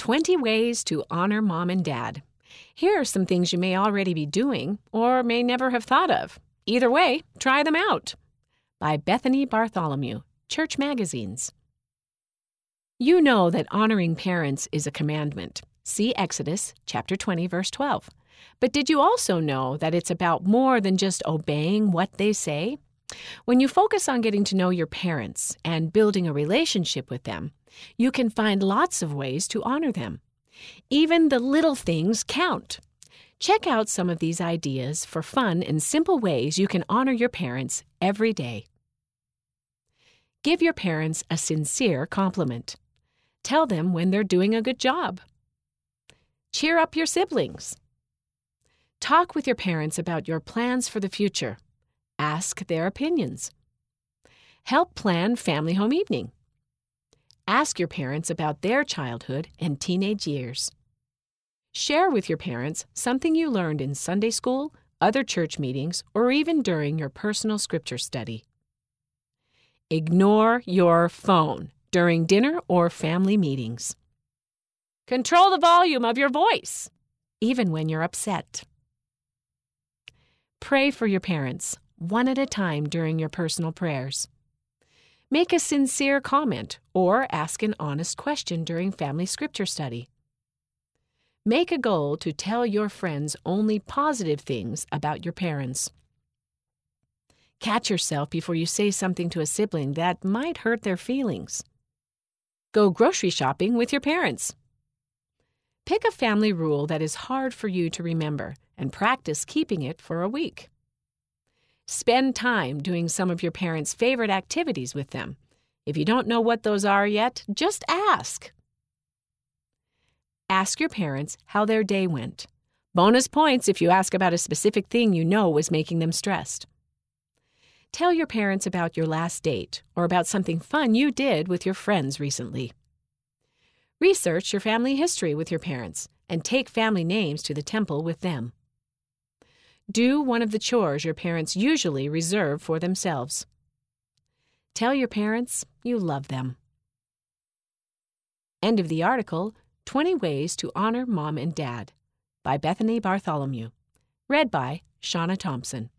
20 Ways to Honor Mom and Dad. Here are some things you may already be doing or may never have thought of. Either way, try them out. By Bethany Bartholomew, Church Magazines. You know that honoring parents is a commandment. See Exodus chapter 20 verse 12. But did you also know that it's about more than just obeying what they say? When you focus on getting to know your parents and building a relationship with them, you can find lots of ways to honor them. Even the little things count. Check out some of these ideas for fun and simple ways you can honor your parents every day. Give your parents a sincere compliment. Tell them when they're doing a good job. Cheer up your siblings. Talk with your parents about your plans for the future. Ask their opinions. Help plan family home evening. Ask your parents about their childhood and teenage years. Share with your parents something you learned in Sunday school, other church meetings, or even during your personal scripture study. Ignore your phone during dinner or family meetings. Control the volume of your voice, even when you're upset. Pray for your parents, one at a time during your personal prayers. Make a sincere comment or ask an honest question during family scripture study. Make a goal to tell your friends only positive things about your parents. Catch yourself before you say something to a sibling that might hurt their feelings. Go grocery shopping with your parents. Pick a family rule that is hard for you to remember and practice keeping it for a week. Spend time doing some of your parents' favorite activities with them. If you don't know what those are yet, just ask. Ask your parents how their day went. Bonus points if you ask about a specific thing you know was making them stressed. Tell your parents about your last date or about something fun you did with your friends recently. Research your family history with your parents and take family names to the temple with them. Do one of the chores your parents usually reserve for themselves. Tell your parents you love them. End of the article 20 Ways to Honor Mom and Dad by Bethany Bartholomew. Read by Shauna Thompson.